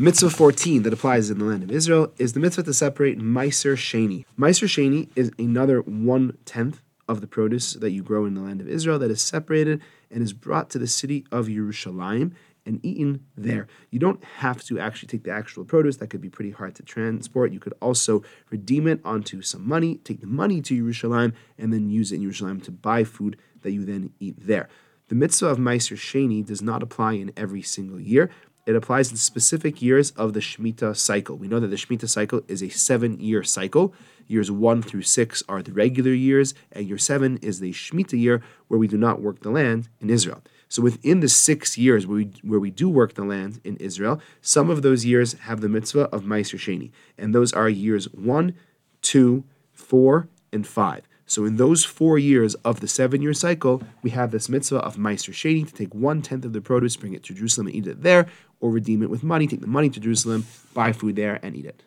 Mitzvah 14 that applies in the land of Israel is the mitzvah to separate Maser Sheni. Maser Sheni is another one tenth of the produce that you grow in the land of Israel that is separated and is brought to the city of Yerushalayim and eaten there. You don't have to actually take the actual produce, that could be pretty hard to transport. You could also redeem it onto some money, take the money to Yerushalayim, and then use it in Yerushalayim to buy food that you then eat there. The mitzvah of Maser Sheni does not apply in every single year. It applies in specific years of the Shemitah cycle. We know that the Shemitah cycle is a seven year cycle. Years one through six are the regular years, and year seven is the Shemitah year where we do not work the land in Israel. So within the six years where we, where we do work the land in Israel, some of those years have the mitzvah of Maser Sheni, and those are years one, two, four, and five. So in those four years of the seven-year cycle, we have this mitzvah of Maser Sheni to take one tenth of the produce, bring it to Jerusalem and eat it there, or redeem it with money, take the money to Jerusalem, buy food there, and eat it.